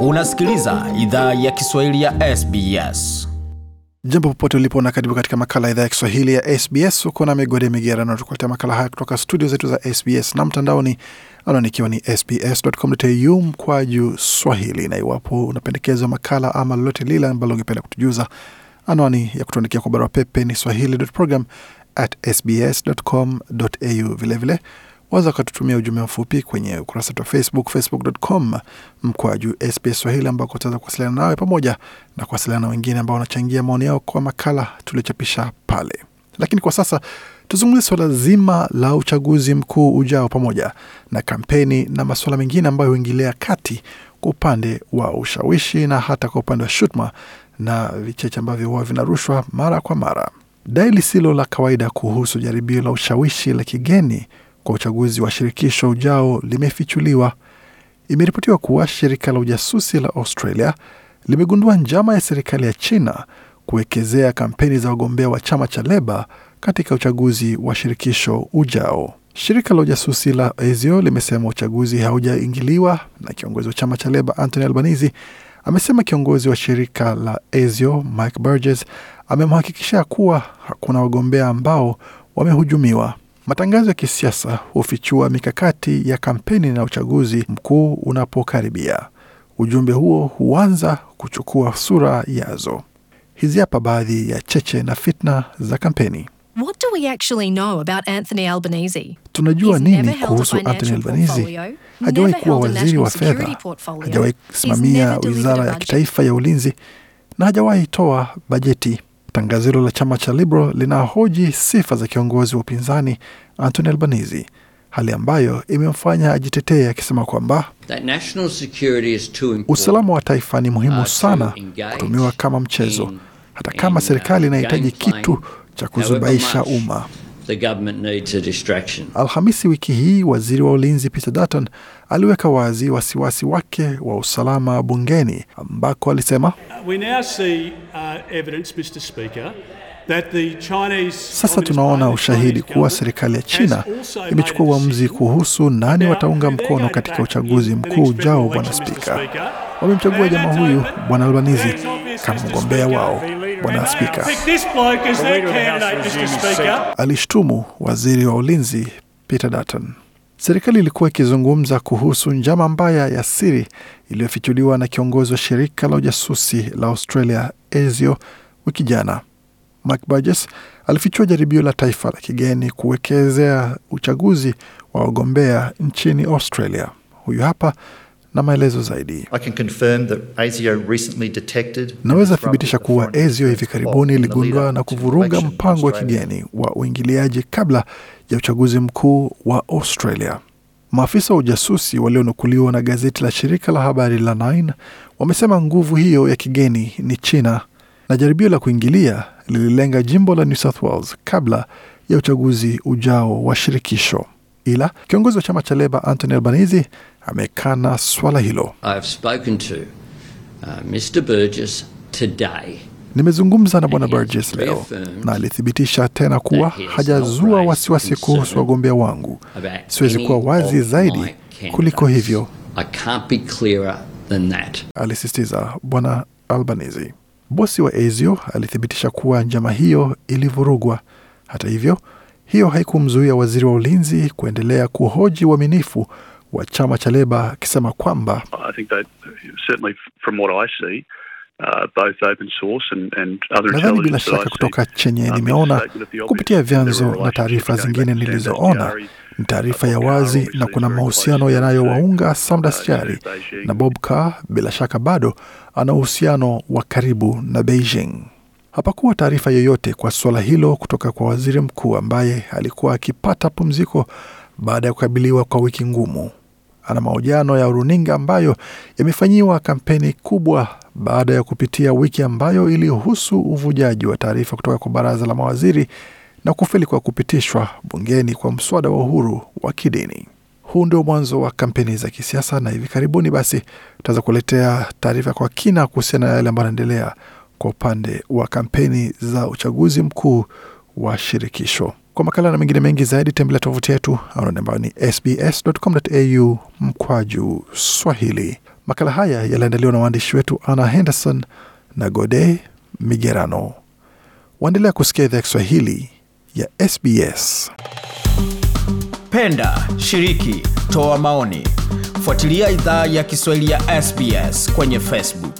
Unasikiliza idhaa ya Kiswahili ya SBS. Jambo popote ulipo na karibu katika makala idhaa ya Kiswahili ya SBS. Uko na migode migerano, tukuletea makala haya kutoka studio zetu za SBS na mtandaoni, anwani ikiwa ni sbs.com.au mkwaju swahili. Na iwapo unapendekezwa makala ama lolote lile ambalo ungependa kutujuza, anwani ya kutuandikia kwa barua pepe ni swahili.program at sbs.com.au. Vilevile waweza wakatutumia ujumbe mfupi kwenye ukurasa wetu wa Facebook, facebook.com mkwaju SBS Swahili, ambako utaweza kuwasiliana nawe pamoja na kuwasiliana na wengine ambao wanachangia maoni yao kwa makala tuliochapisha pale. Lakini kwa sasa tuzungumzie suala zima la uchaguzi mkuu ujao pamoja na kampeni na masuala mengine ambayo huingilia kati kwa upande wa ushawishi na hata kwa upande wa shutuma na vicheche ambavyo huwa vinarushwa mara kwa mara. Dai lisilo la kawaida kuhusu jaribio la ushawishi la kigeni kwa uchaguzi wa shirikisho ujao limefichuliwa. Imeripotiwa kuwa shirika la ujasusi la Australia limegundua njama ya serikali ya China kuwekezea kampeni za wagombea wa chama cha Leba katika uchaguzi wa shirikisho ujao. Shirika la ujasusi la ASIO limesema uchaguzi haujaingiliwa na kiongozi wa chama cha Leba Anthony Albanese amesema kiongozi wa shirika la ASIO Mike Burgess amemhakikishia kuwa hakuna wagombea ambao wamehujumiwa. Matangazo ya kisiasa hufichua mikakati ya kampeni na uchaguzi mkuu unapokaribia. Ujumbe huo huanza kuchukua sura yazo. Hizi hapa baadhi ya cheche na fitna za kampeni. What do we actually know about Anthony Albanese? Tunajua nini kuhusu Anthony Albanese? Hajawahi kuwa waziri wa fedha, hajawahi kusimamia wizara ya kitaifa ya ulinzi na hajawahi toa bajeti. Tangazo hilo la chama cha Liberal linahoji sifa za kiongozi wa upinzani Anthony Albanese, hali ambayo imemfanya ajitetee akisema kwamba That national security is too important. usalama wa taifa ni muhimu uh, sana kutumiwa kama mchezo, hata kama serikali uh, inahitaji kitu cha kuzubaisha umma. The government needs a distraction. Alhamisi wiki hii waziri wa ulinzi Peter Dutton aliweka wazi wasiwasi wake wa usalama bungeni, ambako alisema We now see uh, evidence, Mr. Speaker, that the Chinese sasa tunaona ushahidi kuwa serikali ya China imechukua uamuzi kuhusu nani wataunga mkono katika uchaguzi mkuu ujao, bwana election, Spika. Wamemchagua jamaa huyu bwana Albanizi kama mgombea wao, bwana Spika. picked this bloke as their candidate, Mr. Speaker. alishtumu waziri wa ulinzi Peter Dutton. Serikali ilikuwa ikizungumza kuhusu njama mbaya ya siri iliyofichuliwa na kiongozi wa shirika la ujasusi la Australia ASIO wiki jana. Mark Burgess alifichua jaribio la taifa la kigeni kuwekezea uchaguzi wa wagombea nchini Australia. Huyu hapa na maelezo zaidi. I can confirm that ASIO recently detected and Naweza thibitisha kuwa ASIO hivi karibuni plot iligundua na kuvuruga mpango wa kigeni wa uingiliaji kabla ya uchaguzi mkuu wa Australia. Maafisa wa ujasusi walionukuliwa na gazeti la shirika la habari la Nine wamesema nguvu hiyo ya kigeni ni China na jaribio la kuingilia lililenga jimbo la New South Wales kabla ya uchaguzi ujao wa shirikisho. Ila kiongozi wa chama cha Leba Anthony Albanese amekana swala hilo. I have spoken to uh, Mr. Burgess today. Nimezungumza na bwana Burgess leo na alithibitisha tena kuwa hajazua wasiwasi kuhusu wagombea wangu. Siwezi kuwa wazi zaidi kuliko hivyo, I can't be clearer than that. alisisitiza bwana Albanese. Bosi wa Ezio alithibitisha kuwa njama hiyo ilivurugwa. Hata hivyo, hiyo haikumzuia waziri wa ulinzi kuendelea kuhoji uaminifu wa chama cha Leba akisema kwamba I think that certainly from what I see, uh, both open source and, and other Nadhani bila shaka kutoka chenye um, nimeona kupitia vyanzo na taarifa zingine nilizoona. Ni taarifa uh, ya wazi na kuna mahusiano yanayowaunga samdasiari na Bob Carr bila shaka bado ana uhusiano wa karibu na Beijing. Hapakuwa taarifa yoyote kwa suala hilo kutoka kwa waziri mkuu ambaye alikuwa akipata pumziko baada ya kukabiliwa kwa wiki ngumu. Ana mahojiano ya runinga ambayo yamefanyiwa kampeni kubwa baada ya kupitia wiki ambayo ilihusu uvujaji wa taarifa kutoka kwa baraza la mawaziri na kufeli kwa kupitishwa bungeni kwa mswada wa uhuru wa kidini. Huu ndio mwanzo wa kampeni za kisiasa, na hivi karibuni basi tutaweza kuletea taarifa kwa kina kuhusiana na yale ambayo yanaendelea kwa upande wa kampeni za uchaguzi mkuu wa shirikisho. Kwa makala na mengine mengi zaidi, tembelea tovuti yetu ambayo ni sbs.com.au mkwaju Swahili. Makala haya yaliandaliwa na waandishi wetu Anna Henderson na Gode Migerano. Waendelea kusikia idhaa ya Kiswahili ya SBS. Penda, shiriki, toa maoni. Fuatilia idhaa ya Kiswahili ya SBS kwenye Facebook.